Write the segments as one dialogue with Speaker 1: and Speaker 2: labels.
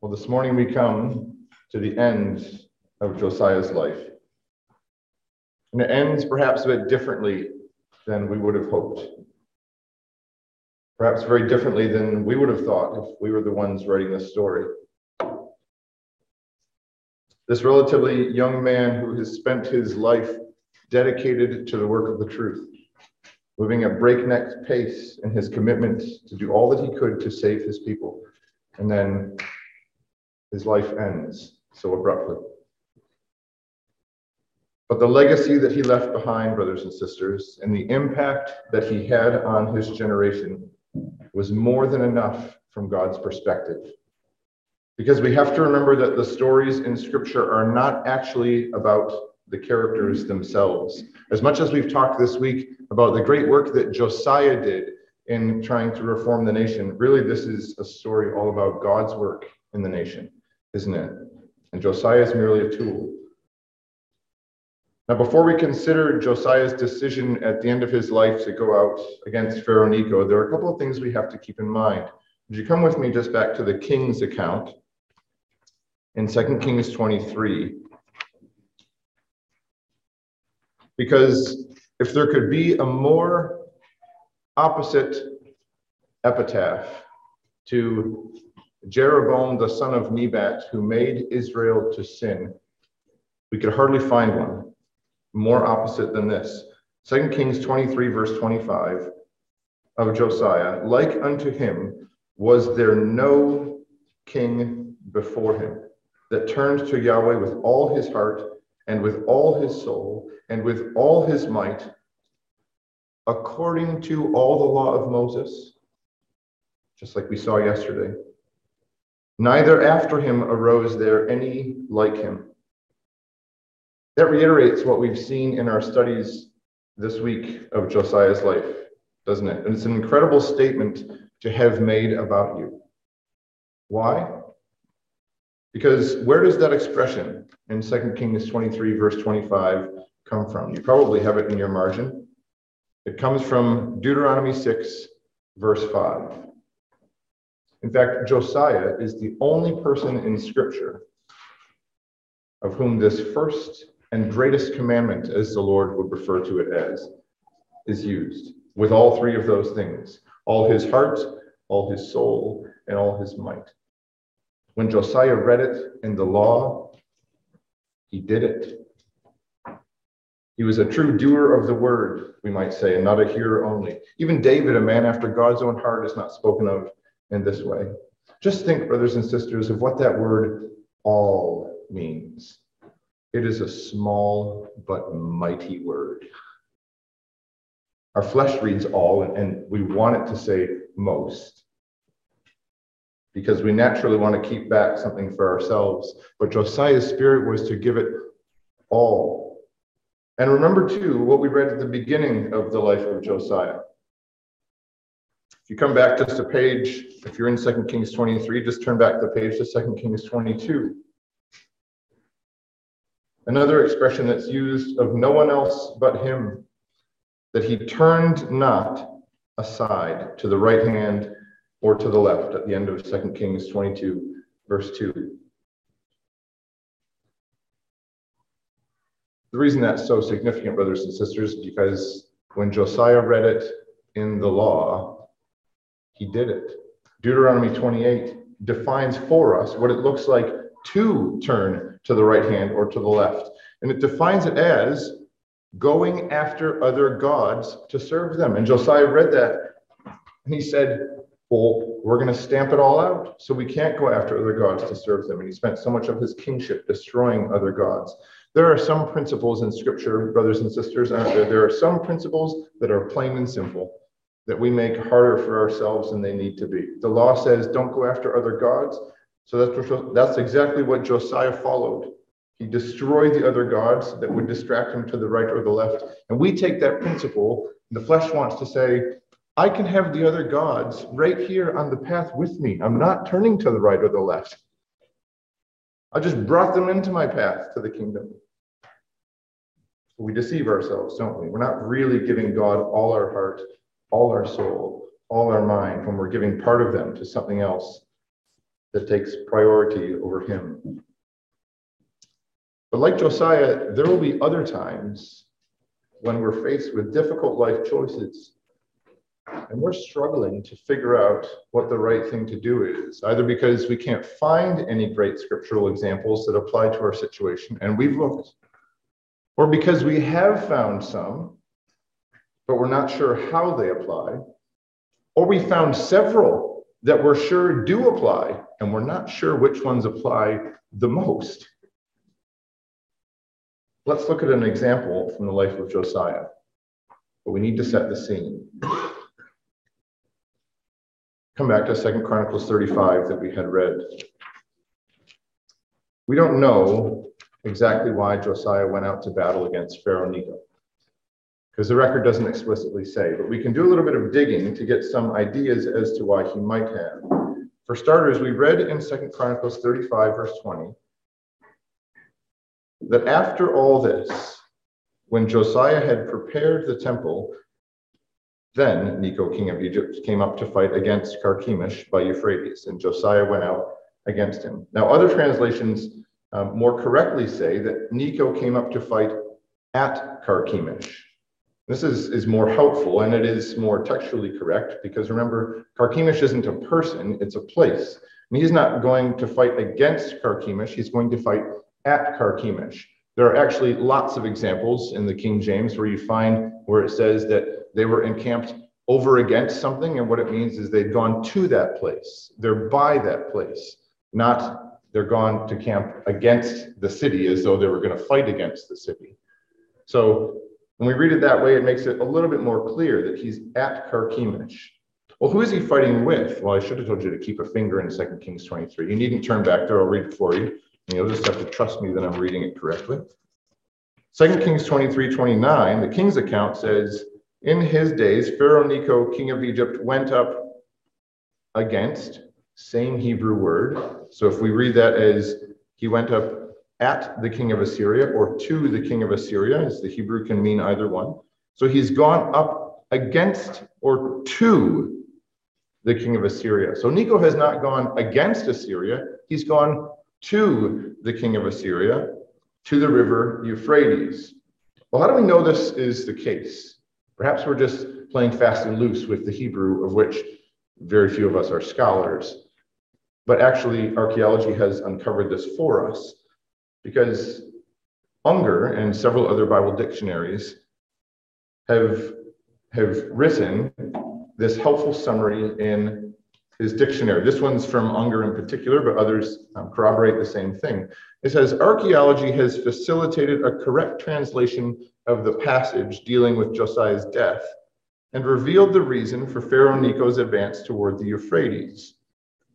Speaker 1: Well, this morning we come to the end of Josiah's life. And it ends perhaps a bit differently than we would have hoped. Perhaps very differently than we would have thought if we were the ones writing this story. This relatively young man who has spent his life dedicated to the work of the truth, moving at breakneck pace in his commitment to do all that he could to save his people. And then his life ends so abruptly. But the legacy that he left behind, brothers and sisters, and the impact that he had on his generation was more than enough from God's perspective. Because we have to remember that the stories in Scripture are not actually about the characters themselves. As much as we've talked this week about the great work that Josiah did in trying to reform the nation, really, this is a story all about God's work in the nation isn't it? And Josiah is merely a tool. Now, before we consider Josiah's decision at the end of his life to go out against Pharaoh Necho, there are a couple of things we have to keep in mind. Would you come with me just back to the king's account in 2 Kings 23? Because if there could be a more opposite epitaph to Jeroboam the son of Nebat, who made Israel to sin. We could hardly find one more opposite than this. 2 Kings 23, verse 25 of Josiah, like unto him was there no king before him that turned to Yahweh with all his heart and with all his soul and with all his might, according to all the law of Moses, just like we saw yesterday. Neither after him arose there any like him. That reiterates what we've seen in our studies this week of Josiah's life, doesn't it? And it's an incredible statement to have made about you. Why? Because where does that expression in 2 Kings 23, verse 25, come from? You probably have it in your margin. It comes from Deuteronomy 6, verse 5. In fact, Josiah is the only person in Scripture of whom this first and greatest commandment, as the Lord would refer to it as, is used with all three of those things all his heart, all his soul, and all his might. When Josiah read it in the law, he did it. He was a true doer of the word, we might say, and not a hearer only. Even David, a man after God's own heart, is not spoken of in this way. Just think, brothers and sisters, of what that word all means. It is a small but mighty word. Our flesh reads all, and we want it to say most because we naturally want to keep back something for ourselves. But Josiah's spirit was to give it all. And remember, too, what we read at the beginning of the life of Josiah you come back just a page, if you're in 2 Kings 23, just turn back the page to 2 Kings 22. Another expression that's used of no one else but him, that he turned not aside to the right hand or to the left at the end of 2 Kings 22, verse 2. The reason that's so significant, brothers and sisters, because when Josiah read it in the law, he did it. Deuteronomy 28 defines for us what it looks like to turn to the right hand or to the left. And it defines it as going after other gods to serve them. And Josiah read that and he said, Well, we're going to stamp it all out. So we can't go after other gods to serve them. And he spent so much of his kingship destroying other gods. There are some principles in scripture, brothers and sisters, there? There are some principles that are plain and simple that we make harder for ourselves than they need to be. The law says, don't go after other gods. So that's, that's exactly what Josiah followed. He destroyed the other gods that would distract him to the right or the left. And we take that principle, the flesh wants to say, I can have the other gods right here on the path with me. I'm not turning to the right or the left. I just brought them into my path to the kingdom. We deceive ourselves, don't we? We're not really giving God all our heart all our soul, all our mind when we're giving part of them to something else. that takes priority over him. But like Josiah, there will be other times when we're faced with difficult life choices and we're struggling to figure out what the right thing to do is, either because we can't find any great scriptural examples that apply to our situation, and we've looked, or because we have found some, but we're not sure how they apply, or we found several that we're sure do apply, and we're not sure which ones apply the most. Let's look at an example from the life of Josiah, but we need to set the scene come back to Second Chronicles 35 that we had read. We don't know exactly why Josiah went out to battle against Pharaoh Necho, because the record doesn't explicitly say, but we can do a little bit of digging to get some ideas as to why he might have. For starters, we read in Second Chronicles 35, verse 20, that after all this, when Josiah had prepared the temple then Necho, king of Egypt, came up to fight against Carchemish by Euphrates, and Josiah went out against him. Now, other translations um, more correctly say that Necho came up to fight at Carchemish. This is, is more helpful and it is more textually correct because remember, Carchemish isn't a person, it's a place. And he's not going to fight against Carchemish, he's going to fight at Carchemish. There are actually lots of examples in the King James where you find where it says that they were encamped over against something. And what it means is they've gone to that place, they're by that place, not they're gone to camp against the city as though they were going to fight against the city. So when we read it that way, it makes it a little bit more clear that he's at Carchemish. Well, who is he fighting with? Well, I should have told you to keep a finger in 2 Kings 23. You needn't turn back there, I'll read it for you. You'll just have to trust me that I'm reading it correctly. 2 Kings 23 29, the king's account says, in his days, Pharaoh Necho, king of Egypt, went up against, same Hebrew word. So if we read that as he went up at the king of Assyria or to the king of Assyria, as the Hebrew can mean either one. So he's gone up against or to the king of Assyria. So Necho has not gone against Assyria, he's gone to the king of Assyria, to the river Euphrates. Well, how do we know this is the case? Perhaps we're just playing fast and loose with the Hebrew, of which very few of us are scholars. But actually, archaeology has uncovered this for us because Unger and several other Bible dictionaries have, have written this helpful summary in his dictionary. This one's from Unger in particular, but others um, corroborate the same thing. It says archaeology has facilitated a correct translation of the passage dealing with Josiah's death and revealed the reason for Pharaoh Necho's advance toward the Euphrates.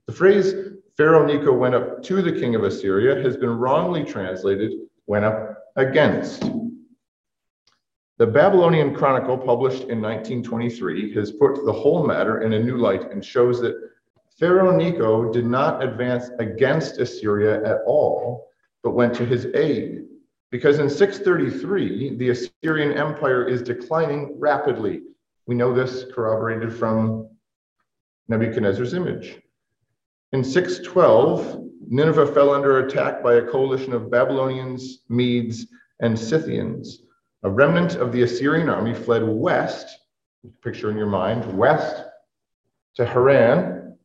Speaker 1: The phrase Pharaoh Necho went up to the king of Assyria has been wrongly translated went up against. The Babylonian Chronicle, published in 1923, has put the whole matter in a new light and shows that Pharaoh Necho did not advance against Assyria at all, but went to his aid. Because in 633, the Assyrian Empire is declining rapidly. We know this corroborated from Nebuchadnezzar's image. In 612, Nineveh fell under attack by a coalition of Babylonians, Medes, and Scythians. A remnant of the Assyrian army fled west, picture in your mind, west to Haran,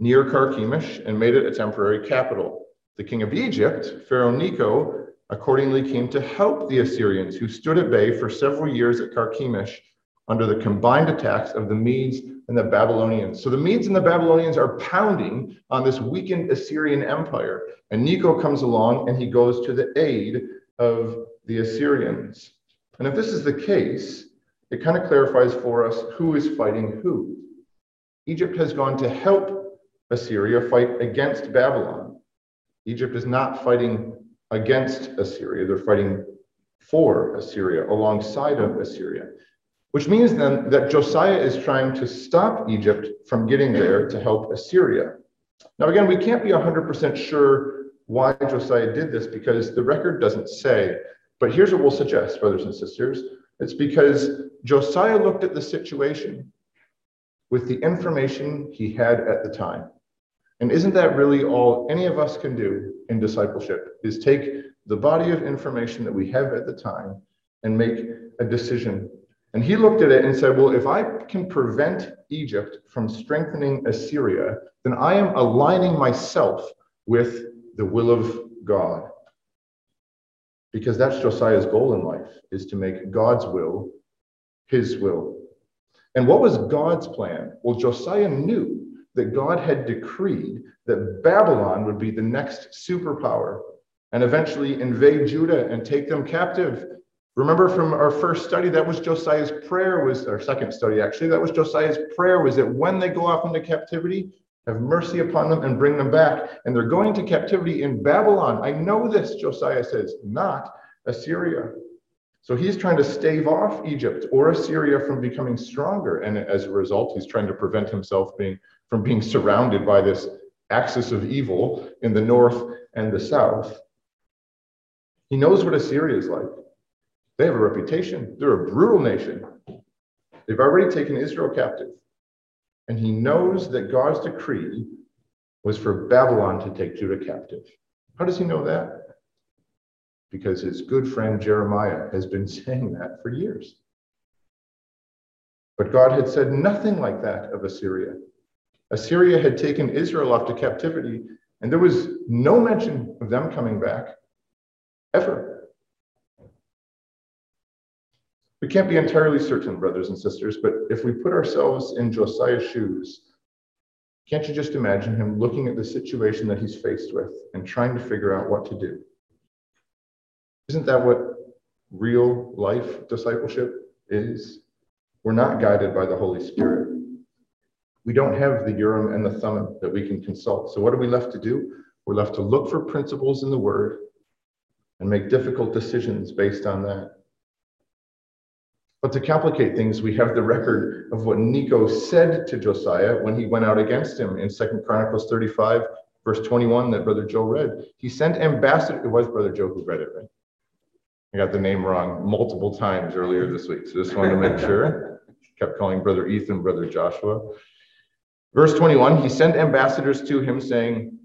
Speaker 1: near Carchemish, and made it a temporary capital. The king of Egypt, Pharaoh Necho, accordingly came to help the Assyrians, who stood at bay for several years at Carchemish under the combined attacks of the Medes and the Babylonians. So the Medes and the Babylonians are pounding on this weakened Assyrian empire. And Necho comes along and he goes to the aid of the Assyrians. And if this is the case, it kind of clarifies for us who is fighting who. Egypt has gone to help Assyria fight against Babylon. Egypt is not fighting against Assyria. They're fighting for Assyria, alongside of Assyria, which means then that Josiah is trying to stop Egypt from getting there to help Assyria. Now, again, we can't be 100% sure why Josiah did this because the record doesn't say. But here's what we'll suggest, brothers and sisters it's because Josiah looked at the situation with the information he had at the time. And isn't that really all any of us can do in discipleship? Is take the body of information that we have at the time and make a decision. And he looked at it and said, Well, if I can prevent Egypt from strengthening Assyria, then I am aligning myself with the will of God. Because that's Josiah's goal in life, is to make God's will his will. And what was God's plan? Well, Josiah knew that God had decreed that Babylon would be the next superpower and eventually invade Judah and take them captive. Remember from our first study, that was Josiah's prayer, was our second study actually, that was Josiah's prayer, was that when they go off into captivity, have mercy upon them and bring them back. And they're going to captivity in Babylon. I know this, Josiah says, not Assyria. So he's trying to stave off Egypt or Assyria from becoming stronger. And as a result, he's trying to prevent himself being from being surrounded by this axis of evil in the north and the south. He knows what Assyria is like. They have a reputation. They're a brutal nation. They've already taken Israel captive. And he knows that God's decree was for Babylon to take Judah captive. How does he know that? Because his good friend Jeremiah has been saying that for years. But God had said nothing like that of Assyria. Assyria had taken Israel off to captivity, and there was no mention of them coming back ever. We can't be entirely certain, brothers and sisters, but if we put ourselves in Josiah's shoes, can't you just imagine him looking at the situation that he's faced with and trying to figure out what to do? Isn't that what real life discipleship is? We're not guided by the Holy Spirit. We don't have the Urim and the Thummim that we can consult. So, what are we left to do? We're left to look for principles in the Word and make difficult decisions based on that. But to complicate things, we have the record of what Necho said to Josiah when he went out against him in Second Chronicles 35, verse 21, that Brother Joe read. He sent ambassador, it was Brother Joe who read it, right? I got the name wrong multiple times earlier this week, so just wanted to make sure. Kept calling Brother Ethan Brother Joshua. Verse 21 He sent ambassadors to him, saying,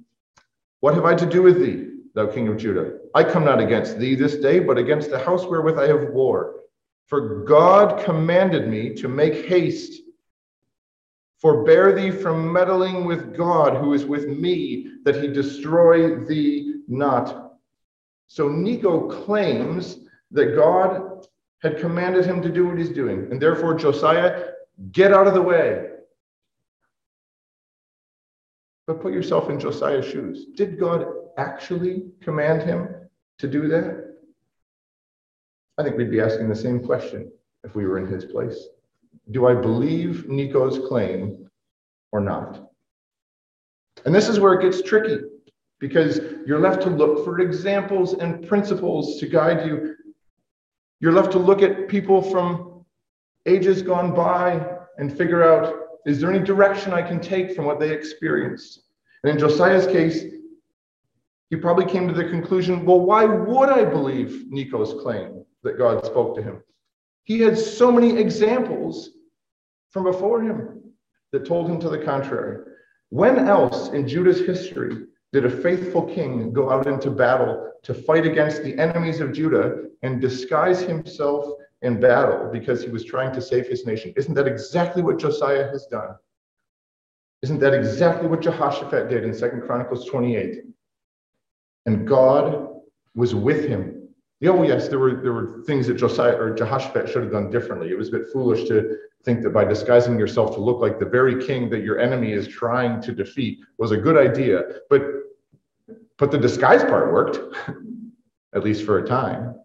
Speaker 1: What have I to do with thee, thou king of Judah? I come not against thee this day, but against the house wherewith I have war. For God commanded me to make haste. Forbear thee from meddling with God, who is with me, that he destroy thee not. So Necho claims that God had commanded him to do what he's doing. And therefore, Josiah, get out of the way. But put yourself in Josiah's shoes. Did God actually command him to do that? I think we'd be asking the same question if we were in his place. Do I believe Necho's claim or not? And this is where it gets tricky because you're left to look for examples and principles to guide you. You're left to look at people from ages gone by and figure out is there any direction I can take from what they experienced? And in Josiah's case, he probably came to the conclusion well, why would I believe Necho's claim that God spoke to him? He had so many examples from before him that told him to the contrary. When else in Judah's history did a faithful king go out into battle to fight against the enemies of Judah and disguise himself in battle because he was trying to save his nation. Isn't that exactly what Josiah has done? Isn't that exactly what Jehoshaphat did in Second Chronicles 28? And God was with him. Oh, yes, there were, there were things that Josiah or Jehoshaphat should have done differently. It was a bit foolish to think that by disguising yourself to look like the very king that your enemy is trying to defeat was a good idea. But, but the disguise part worked, at least for a time.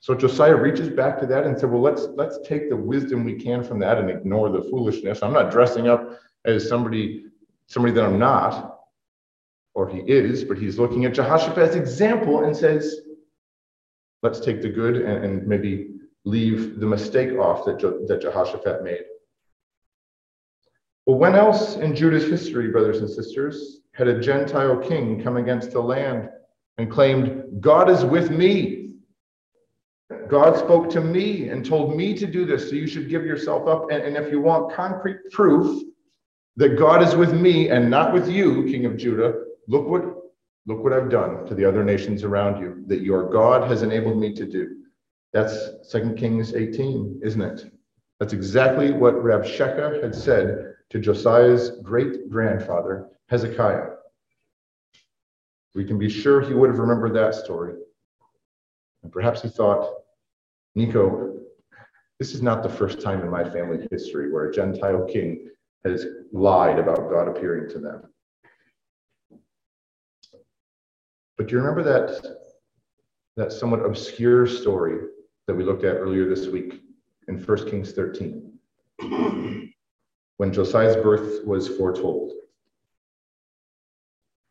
Speaker 1: So Josiah reaches back to that and said, well, let's let's take the wisdom we can from that and ignore the foolishness. I'm not dressing up as somebody somebody that I'm not, or he is, but he's looking at Jehoshaphat's example and says, let's take the good and, and maybe leave the mistake off that, Je- that Jehoshaphat made. Well, when else in Judah's history, brothers and sisters, had a Gentile king come against the land and claimed, God is with me, God spoke to me and told me to do this, so you should give yourself up. And, and if you want concrete proof that God is with me and not with you, King of Judah. Look what look what I've done to the other nations around you, that your God has enabled me to do. That's 2 Kings 18, isn't it? That's exactly what Rabshakeh had said to Josiah's great grandfather, Hezekiah. We can be sure he would have remembered that story. And perhaps he thought, Necho, this is not the first time in my family history where a Gentile king has lied about God appearing to them. But do you remember that, that somewhat obscure story that we looked at earlier this week in 1 Kings 13? when Josiah's birth was foretold.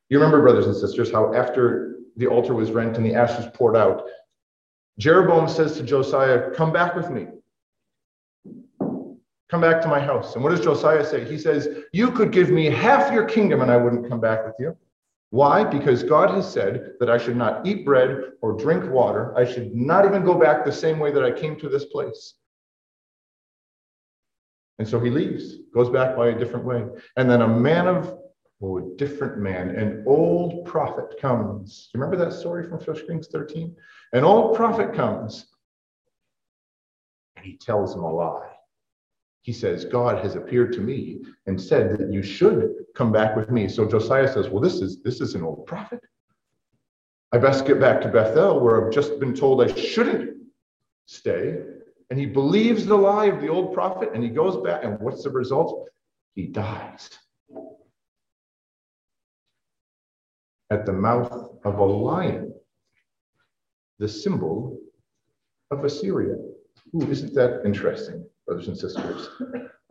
Speaker 1: You remember, brothers and sisters, how after the altar was rent and the ashes poured out, Jeroboam says to Josiah, Come back with me. Come back to my house. And what does Josiah say? He says, You could give me half your kingdom and I wouldn't come back with you. Why? Because God has said that I should not eat bread or drink water. I should not even go back the same way that I came to this place. And so he leaves, goes back by a different way. And then a man of, oh, a different man, an old prophet comes. Do you remember that story from 1 Kings 13? An old prophet comes and he tells him a lie. He says, God has appeared to me and said that you should come back with me. So Josiah says, Well, this is this is an old prophet. I best get back to Bethel, where I've just been told I shouldn't stay and he believes the lie of the old prophet and he goes back. And what's the result? He dies at the mouth of a lion, the symbol of Assyria. Ooh, isn't that interesting, brothers and sisters?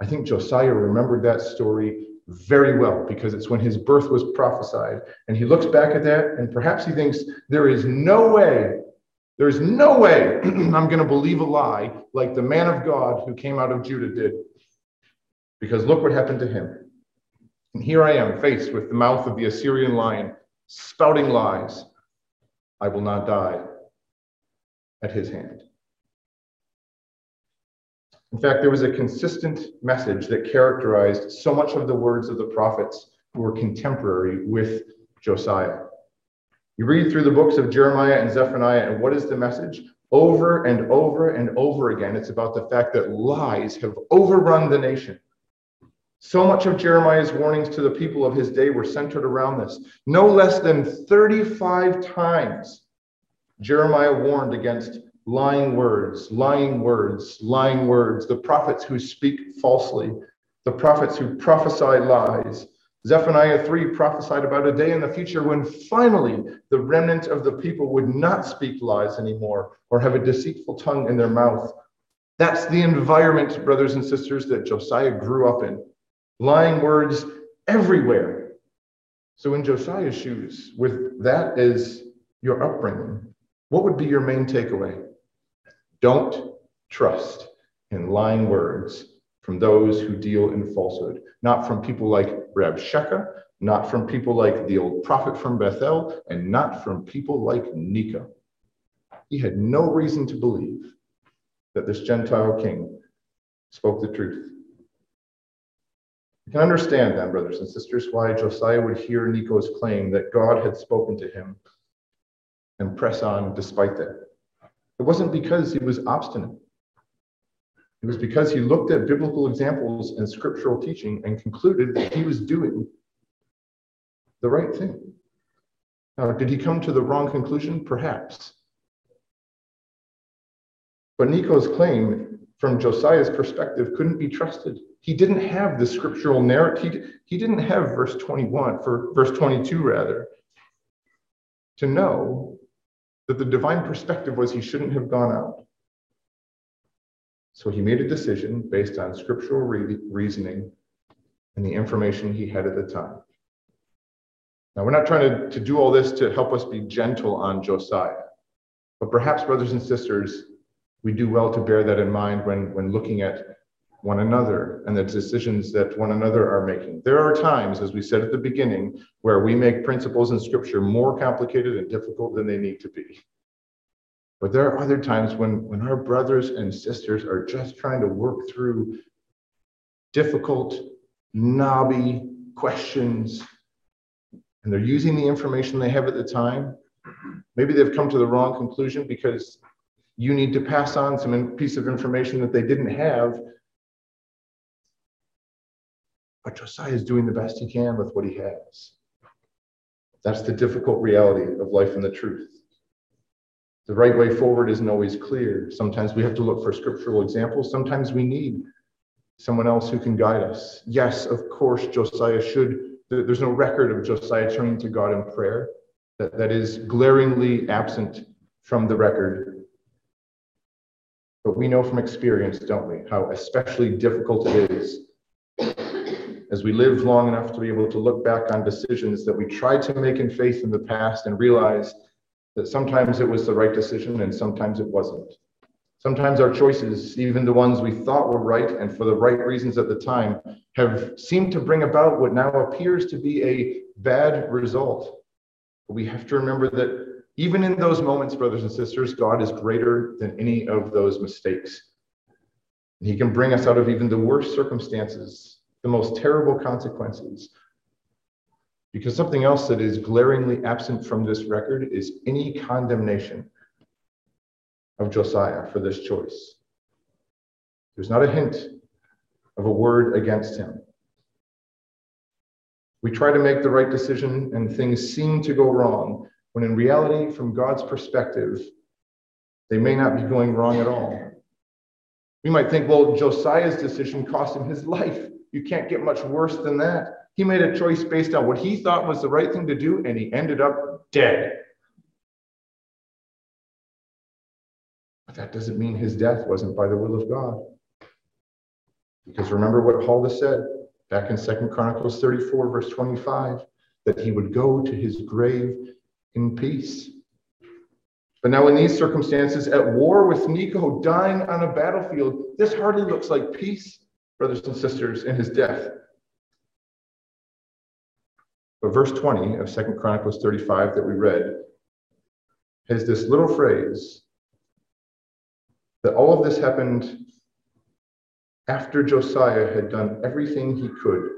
Speaker 1: I think Josiah remembered that story very well because it's when his birth was prophesied. And he looks back at that and perhaps he thinks, there is no way there's no way I'm going to believe a lie like the man of God who came out of Judah did. Because look what happened to him. And here I am faced with the mouth of the Assyrian lion, spouting lies. I will not die at his hand. In fact, there was a consistent message that characterized so much of the words of the prophets who were contemporary with Josiah. You read through the books of Jeremiah and Zephaniah, and what is the message? Over and over and over again, it's about the fact that lies have overrun the nation. So much of Jeremiah's warnings to the people of his day were centered around this. No less than 35 times, Jeremiah warned against lying words, lying words, lying words, the prophets who speak falsely, the prophets who prophesy lies, Zephaniah 3 prophesied about a day in the future when finally the remnant of the people would not speak lies anymore or have a deceitful tongue in their mouth. That's the environment, brothers and sisters, that Josiah grew up in. Lying words everywhere. So, in Josiah's shoes, with that as your upbringing, what would be your main takeaway? Don't trust in lying words from those who deal in falsehood, not from people like Rabshakeh, not from people like the old prophet from Bethel, and not from people like Necho. He had no reason to believe that this Gentile king spoke the truth. You can understand then, brothers and sisters, why Josiah would hear Necho's claim that God had spoken to him and press on despite that. It wasn't because he was obstinate. It was because he looked at biblical examples and scriptural teaching and concluded that he was doing the right thing. Now, did he come to the wrong conclusion? Perhaps. But Necho's claim, from Josiah's perspective, couldn't be trusted. He didn't have the scriptural narrative. He, he didn't have verse 21, for verse 22 rather, to know that the divine perspective was he shouldn't have gone out. So he made a decision based on scriptural re- reasoning and the information he had at the time. Now, we're not trying to, to do all this to help us be gentle on Josiah, but perhaps, brothers and sisters, we do well to bear that in mind when, when looking at one another and the decisions that one another are making. There are times, as we said at the beginning, where we make principles in Scripture more complicated and difficult than they need to be. But there are other times when, when our brothers and sisters are just trying to work through difficult knobby questions, and they're using the information they have at the time. Maybe they've come to the wrong conclusion because you need to pass on some piece of information that they didn't have. But Josiah is doing the best he can with what he has. That's the difficult reality of life and the truth. The right way forward isn't always clear. Sometimes we have to look for scriptural examples. Sometimes we need someone else who can guide us. Yes, of course, Josiah should. There's no record of Josiah turning to God in prayer. That, that is glaringly absent from the record. But we know from experience, don't we, how especially difficult it is as we live long enough to be able to look back on decisions that we tried to make in faith in the past and realize that sometimes it was the right decision and sometimes it wasn't. Sometimes our choices, even the ones we thought were right and for the right reasons at the time, have seemed to bring about what now appears to be a bad result. But we have to remember that even in those moments, brothers and sisters, God is greater than any of those mistakes. And he can bring us out of even the worst circumstances, the most terrible consequences, because something else that is glaringly absent from this record is any condemnation of Josiah for this choice. There's not a hint of a word against him. We try to make the right decision and things seem to go wrong, when in reality, from God's perspective, they may not be going wrong at all. We might think, well, Josiah's decision cost him his life. You can't get much worse than that. He made a choice based on what he thought was the right thing to do, and he ended up dead. But that doesn't mean his death wasn't by the will of God. Because remember what Huldah said back in Second Chronicles 34, verse 25, that he would go to his grave in peace. But now, in these circumstances, at war with Necho, dying on a battlefield, this hardly looks like peace, brothers and sisters, in his death. But verse 20 of Second Chronicles 35 that we read has this little phrase that all of this happened after Josiah had done everything he could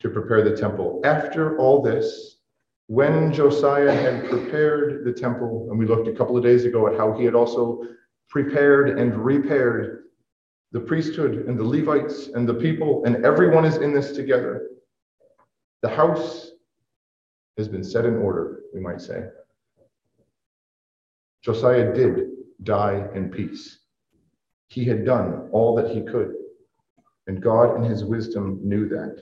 Speaker 1: to prepare the temple. After all this, when Josiah had prepared the temple, and we looked a couple of days ago at how he had also prepared and repaired the priesthood and the Levites and the people, and everyone is in this together. The house has been set in order, we might say. Josiah did die in peace. He had done all that he could, and God, in his wisdom, knew that.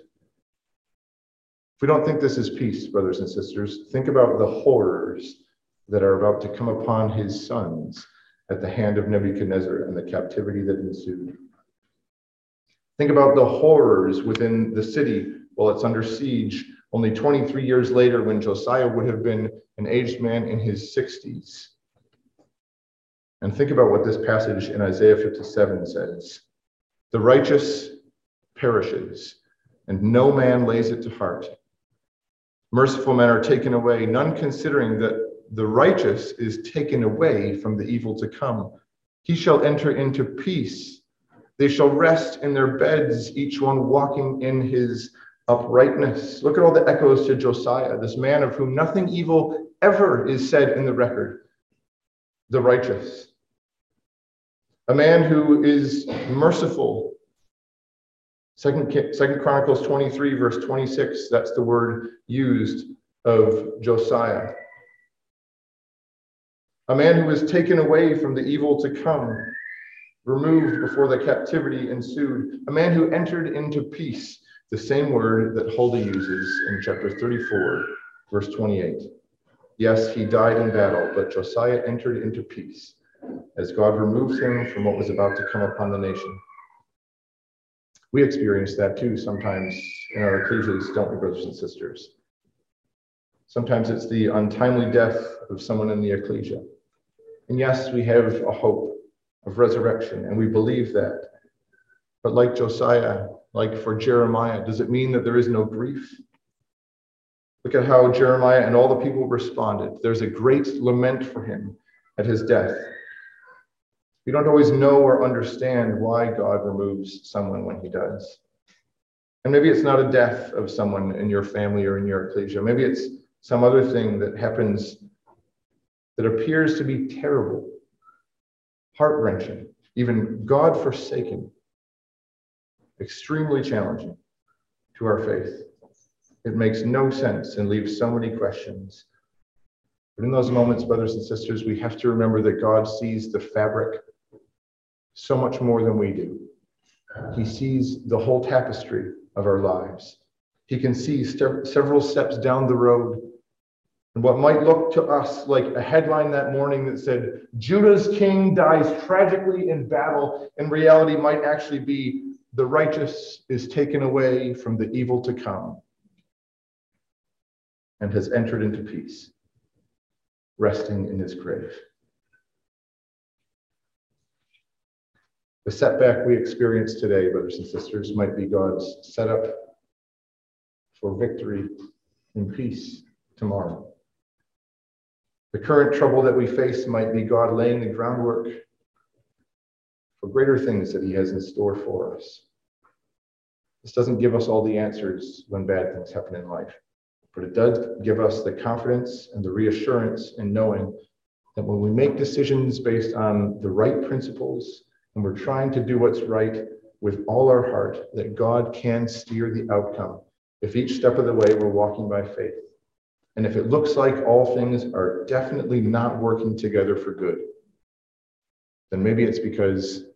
Speaker 1: If we don't think this is peace, brothers and sisters, think about the horrors that are about to come upon his sons at the hand of Nebuchadnezzar and the captivity that ensued. Think about the horrors within the city while it's under siege only 23 years later when Josiah would have been an aged man in his 60s. And think about what this passage in Isaiah 57 says The righteous perishes, and no man lays it to heart. Merciful men are taken away, none considering that the righteous is taken away from the evil to come. He shall enter into peace. They shall rest in their beds, each one walking in his uprightness. Look at all the echoes to Josiah, this man of whom nothing evil ever is said in the record, the righteous. A man who is merciful. Second, Second Chronicles 23, verse 26, that's the word used of Josiah. A man who was taken away from the evil to come, removed before the captivity ensued. A man who entered into peace the same word that Huldah uses in chapter 34, verse 28. Yes, he died in battle, but Josiah entered into peace as God removes him from what was about to come upon the nation. We experience that too sometimes in our ecclesias, don't we, brothers and sisters? Sometimes it's the untimely death of someone in the ecclesia. And yes, we have a hope of resurrection, and we believe that. But like Josiah, like for Jeremiah? Does it mean that there is no grief? Look at how Jeremiah and all the people responded. There's a great lament for him at his death. We don't always know or understand why God removes someone when he does. And maybe it's not a death of someone in your family or in your ecclesia. Maybe it's some other thing that happens that appears to be terrible, heart wrenching, even God forsaken, extremely challenging to our faith. It makes no sense and leaves so many questions. But in those moments, brothers and sisters, we have to remember that God sees the fabric so much more than we do. He sees the whole tapestry of our lives. He can see several steps down the road. What might look to us like a headline that morning that said, Judah's king dies tragically in battle, in reality might actually be the righteous is taken away from the evil to come and has entered into peace, resting in his grave. The setback we experience today, brothers and sisters, might be God's setup for victory and peace tomorrow. The current trouble that we face might be God laying the groundwork for greater things that He has in store for us. This doesn't give us all the answers when bad things happen in life, but it does give us the confidence and the reassurance in knowing that when we make decisions based on the right principles and we're trying to do what's right with all our heart, that God can steer the outcome if each step of the way we're walking by faith. And if it looks like all things are definitely not working together for good, then maybe it's because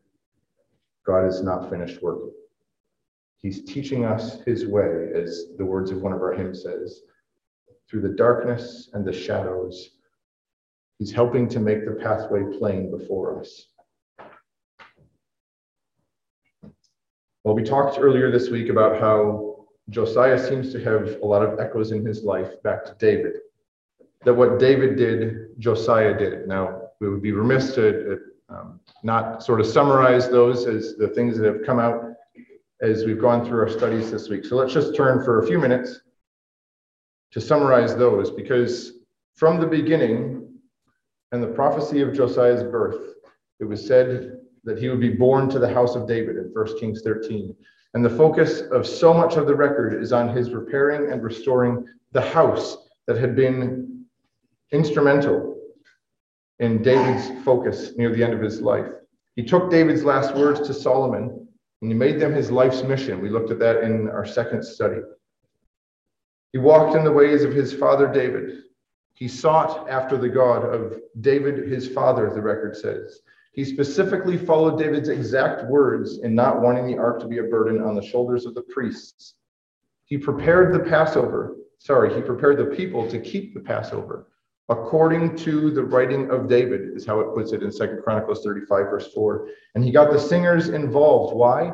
Speaker 1: God is not finished working. He's teaching us his way, as the words of one of our hymns says. Through the darkness and the shadows, he's helping to make the pathway plain before us. Well, we talked earlier this week about how Josiah seems to have a lot of echoes in his life back to David. That what David did, Josiah did. Now, we would be remiss to um, not sort of summarize those as the things that have come out as we've gone through our studies this week. So let's just turn for a few minutes to summarize those because from the beginning and the prophecy of Josiah's birth, it was said that he would be born to the house of David in 1 Kings 13. And the focus of so much of the record is on his repairing and restoring the house that had been instrumental in David's focus near the end of his life. He took David's last words to Solomon and he made them his life's mission. We looked at that in our second study. He walked in the ways of his father David. He sought after the God of David, his father, the record says. He specifically followed David's exact words in not wanting the ark to be a burden on the shoulders of the priests. He prepared the Passover. Sorry, he prepared the people to keep the Passover according to the writing of David, is how it puts it in Second Chronicles 35, verse 4. And he got the singers involved. Why?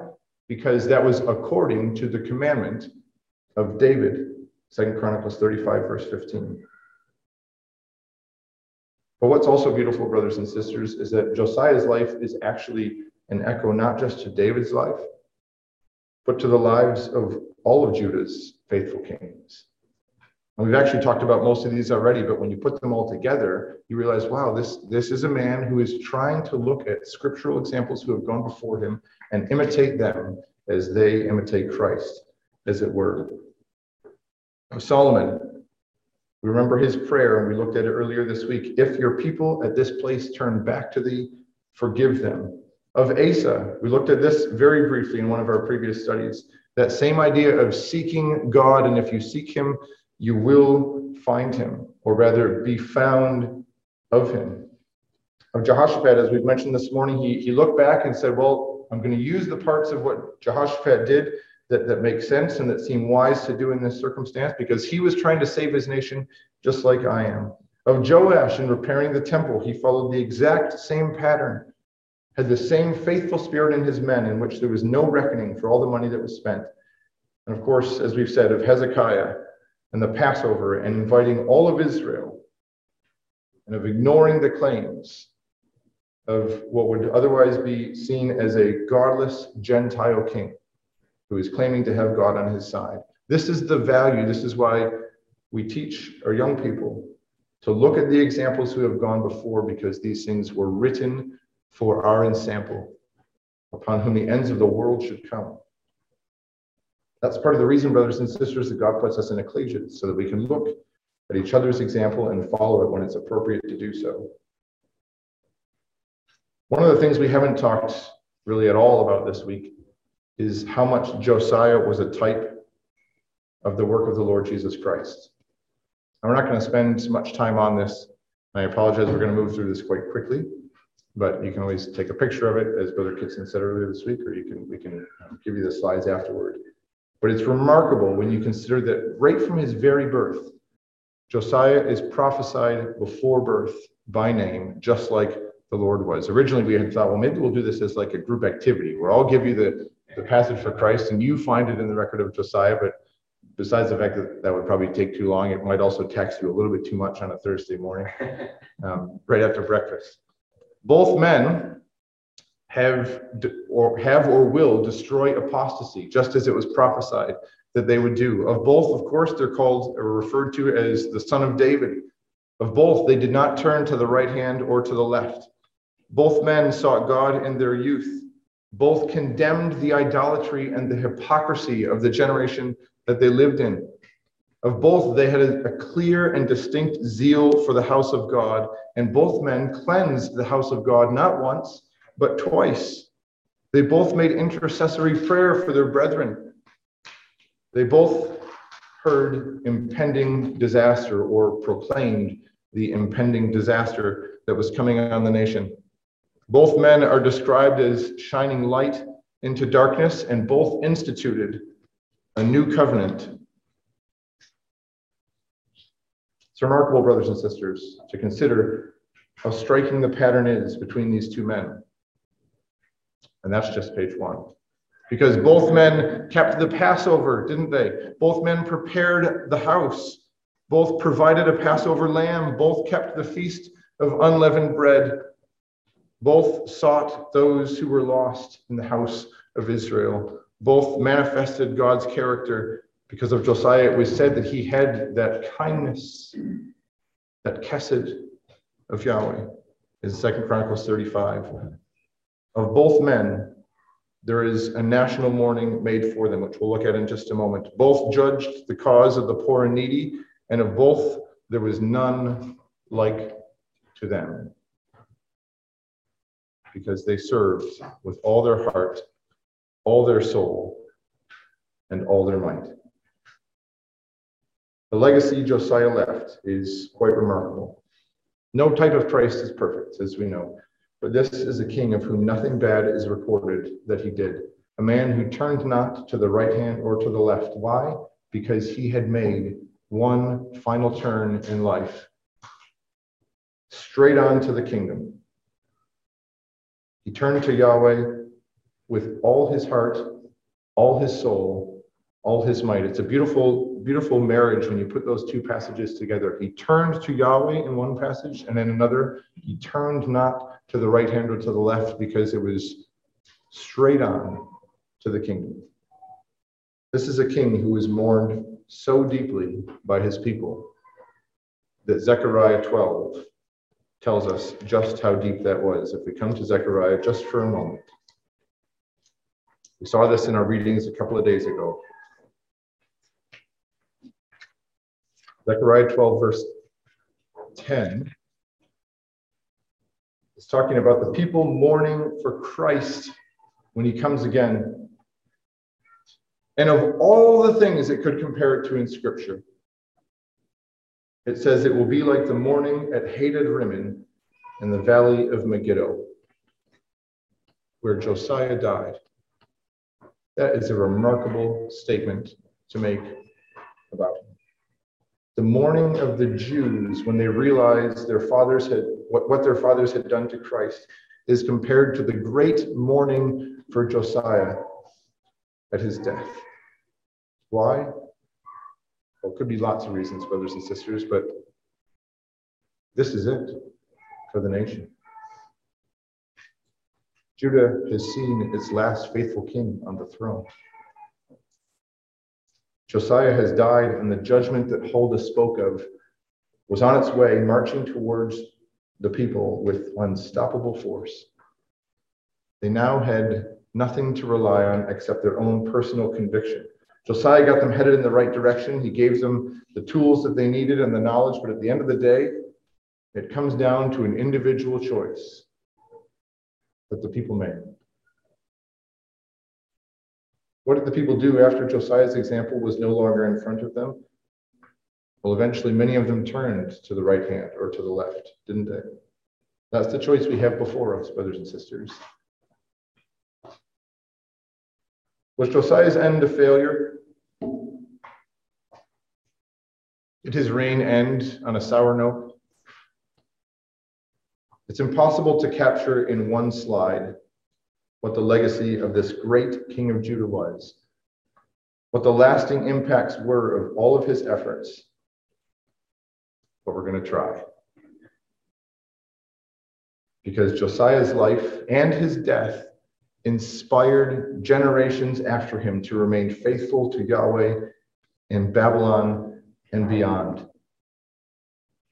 Speaker 1: Because that was according to the commandment of David, Second Chronicles 35, verse 15. But what's also beautiful, brothers and sisters, is that Josiah's life is actually an echo not just to David's life, but to the lives of all of Judah's faithful kings. And we've actually talked about most of these already, but when you put them all together, you realize, wow, this, this is a man who is trying to look at scriptural examples who have gone before him and imitate them as they imitate Christ, as it were. Solomon we remember his prayer, and we looked at it earlier this week. If your people at this place turn back to thee, forgive them. Of Asa, we looked at this very briefly in one of our previous studies. That same idea of seeking God, and if you seek him, you will find him, or rather be found of him. Of Jehoshaphat, as we've mentioned this morning, he, he looked back and said, Well, I'm going to use the parts of what Jehoshaphat did that, that make sense and that seem wise to do in this circumstance because he was trying to save his nation just like I am. Of Joash in repairing the temple, he followed the exact same pattern, had the same faithful spirit in his men, in which there was no reckoning for all the money that was spent. And of course, as we've said, of Hezekiah and the Passover and inviting all of Israel, and of ignoring the claims of what would otherwise be seen as a godless Gentile king who is claiming to have God on his side. This is the value. This is why we teach our young people to look at the examples who have gone before because these things were written for our ensample, upon whom the ends of the world should come. That's part of the reason, brothers and sisters, that God puts us in ecclesias, so that we can look at each other's example and follow it when it's appropriate to do so. One of the things we haven't talked really at all about this week is how much Josiah was a type of the work of the Lord Jesus Christ. And we're not going to spend much time on this. I apologize, we're going to move through this quite quickly, but you can always take a picture of it, as Brother Kitson said earlier this week, or you can we can um, give you the slides afterward. But it's remarkable when you consider that right from his very birth, Josiah is prophesied before birth by name, just like the Lord was. Originally, we had thought, well, maybe we'll do this as like a group activity where I'll give you the, the passage for Christ and you find it in the record of Josiah. But besides the fact that that would probably take too long, it might also tax you a little bit too much on a Thursday morning, um, right after breakfast. Both men have or have or will destroy apostasy, just as it was prophesied that they would do. Of both, of course, they're called or referred to as the son of David. Of both, they did not turn to the right hand or to the left. Both men sought God in their youth. Both condemned the idolatry and the hypocrisy of the generation that they lived in. Of both, they had a, clear and distinct zeal for the house of God, and both men cleansed the house of God not once, but twice. They both made intercessory prayer for their brethren. They both heard impending disaster or proclaimed the impending disaster that was coming on the nation. Both men are described as shining light into darkness, and both instituted a new covenant. It's remarkable, brothers and sisters, to consider how striking the pattern is between these two men. And that's just page one. Because both men kept the Passover, didn't they? Both men prepared the house. Both provided a Passover lamb. Both kept the feast of unleavened bread. Both sought those who were lost in the house of Israel. Both manifested God's character. Because of Josiah, it was said that he had that kindness, that kesed of Yahweh. In Second Chronicles 35. Of both men, there is a national mourning made for them, which we'll look at in just a moment. Both judged the cause of the poor and needy, and of both there was none like to them because they served with all their heart, all their soul, and all their might. The legacy Josiah left is quite remarkable. No type of Christ is perfect, as we know, but this is a king of whom nothing bad is recorded that he did, a man who turned not to the right hand or to the left. Why? Because he had made one final turn in life, straight on to the kingdom. He turned to Yahweh with all his heart, all his soul, all his might. It's a beautiful, beautiful marriage when you put those two passages together. He turned to Yahweh in one passage, and in another, he turned not to the right hand or to the left because it was straight on to the kingdom. This is a king who was mourned so deeply by his people that Zechariah 12 tells us just how deep that was. If we come to Zechariah just for a moment, we saw this in our readings a couple of days ago. Zechariah 12, verse 10 is talking about the people mourning for Christ when he comes again. And of all the things it could compare it to in Scripture, it says it will be like the mourning at Hadad Rimmon in the valley of Megiddo, where Josiah died. That is a remarkable statement to make about him. The mourning of the Jews when they realized their fathers had what, what their fathers had done to Christ is compared to the great mourning for Josiah at his death. Why? Well, it could be lots of reasons, brothers and sisters, but this is it for the nation. Judah has seen its last faithful king on the throne. Josiah has died, and the judgment that Huldah spoke of was on its way, marching towards the people with unstoppable force. They now had nothing to rely on except their own personal conviction Josiah got them headed in the right direction. He gave them the tools that they needed and the knowledge, but at the end of the day, it comes down to an individual choice that the people made. What did the people do after Josiah's example was no longer in front of them? Well, eventually, many of them turned to the right hand or to the left, didn't they? That's the choice we have before us, brothers and sisters. Was Josiah's end a failure? Did his reign end on a sour note? It's impossible to capture in one slide what the legacy of this great king of Judah was, what the lasting impacts were of all of his efforts. But we're going to try. Because Josiah's life and his death inspired generations after him to remain faithful to Yahweh in Babylon and beyond.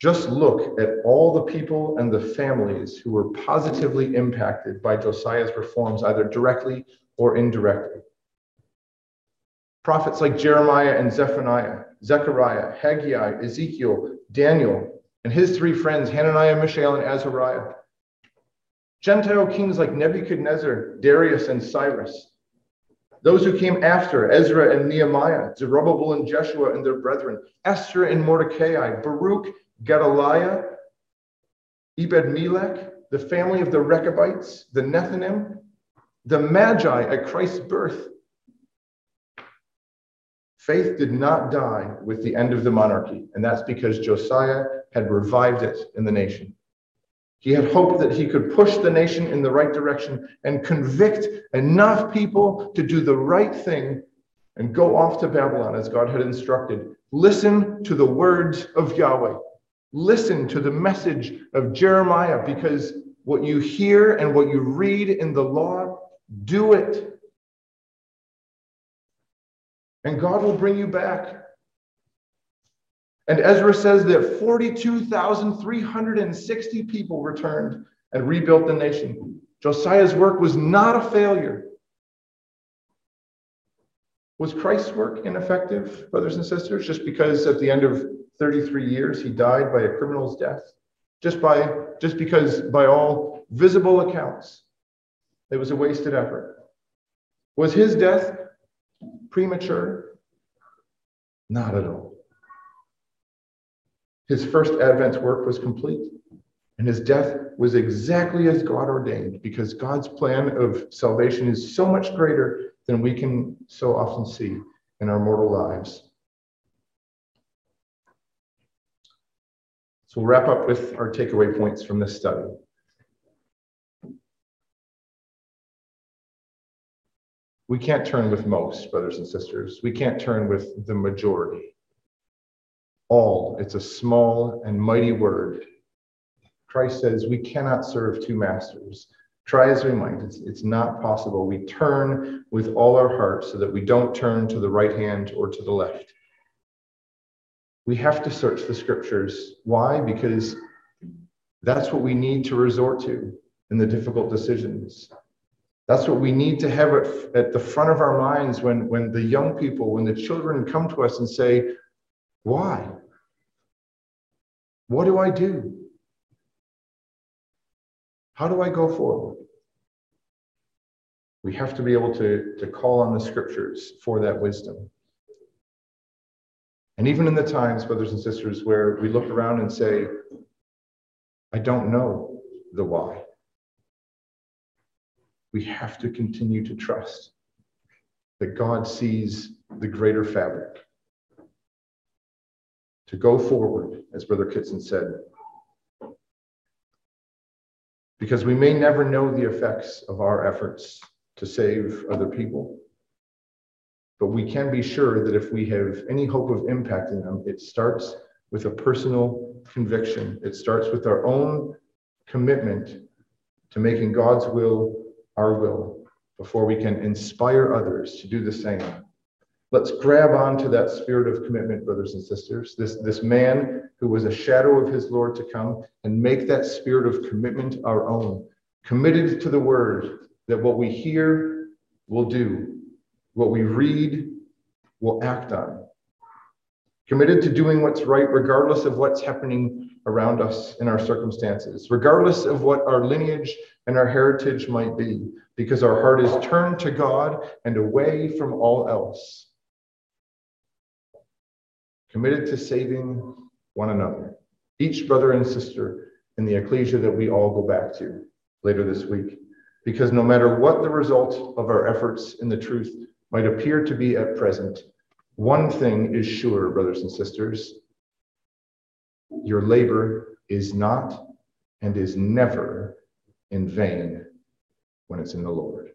Speaker 1: Just look at all the people and the families who were positively impacted by Josiah's reforms, either directly or indirectly. Prophets like Jeremiah and Zephaniah, Zechariah, Haggai, Ezekiel, Daniel, and his three friends, Hananiah, Mishael, and Azariah. Gentile kings like Nebuchadnezzar, Darius, and Cyrus. Those who came after, Ezra and Nehemiah, Zerubbabel and Jeshua and their brethren, Esther and Mordecai, Baruch Gedaliah, Ebed Melech, the family of the Rechabites, the Nethinim, the Magi at Christ's birth. Faith did not die with the end of the monarchy, and that's because Josiah had revived it in the nation. He had hoped that he could push the nation in the right direction and convict enough people to do the right thing and go off to Babylon as God had instructed. Listen to the words of Yahweh. Listen to the message of Jeremiah because what you hear and what you read in the law, do it. And God will bring you back. And Ezra says that 42,360 people returned and rebuilt the nation. Josiah's work was not a failure. Was Christ's work ineffective, brothers and sisters, just because at the end of 33 years he died by a criminal's death? Just by just because by all visible accounts it was a wasted effort. Was his death premature? Not at all. His first Advent work was complete, and his death was exactly as God ordained because God's plan of salvation is so much greater than we can so often see in our mortal lives. So we'll wrap up with our takeaway points from this study. We can't turn with most, brothers and sisters. We can't turn with the majority. All, it's a small and mighty word. Christ says we cannot serve two masters. Try as we might, it's, it's not possible. We turn with all our hearts so that we don't turn to the right hand or to the left. We have to search the scriptures. Why? Because that's what we need to resort to in the difficult decisions. That's what we need to have at, at the front of our minds when, when the young people, when the children come to us and say, Why? What do I do? How do I go forward? We have to be able to, to call on the scriptures for that wisdom. And even in the times, brothers and sisters, where we look around and say, I don't know the why, we have to continue to trust that God sees the greater fabric. To go forward, as Brother Kitson said, because we may never know the effects of our efforts to save other people. But we can be sure that if we have any hope of impacting them, it starts with a personal conviction. It starts with our own commitment to making God's will our will before we can inspire others to do the same. Let's grab onto that spirit of commitment, brothers and sisters. This, this man who was a shadow of his Lord to come, and make that spirit of commitment our own. Committed to the word that what we hear will do, what we read will act on. Committed to doing what's right, regardless of what's happening around us in our circumstances, regardless of what our lineage and our heritage might be, because our heart is turned to God and away from all else. Committed to saving one another, each brother and sister in the ecclesia that we all go back to later this week. Because no matter what the result of our efforts in the truth might appear to be at present, one thing is sure, brothers and sisters your labor is not and is never in vain when it's in the Lord.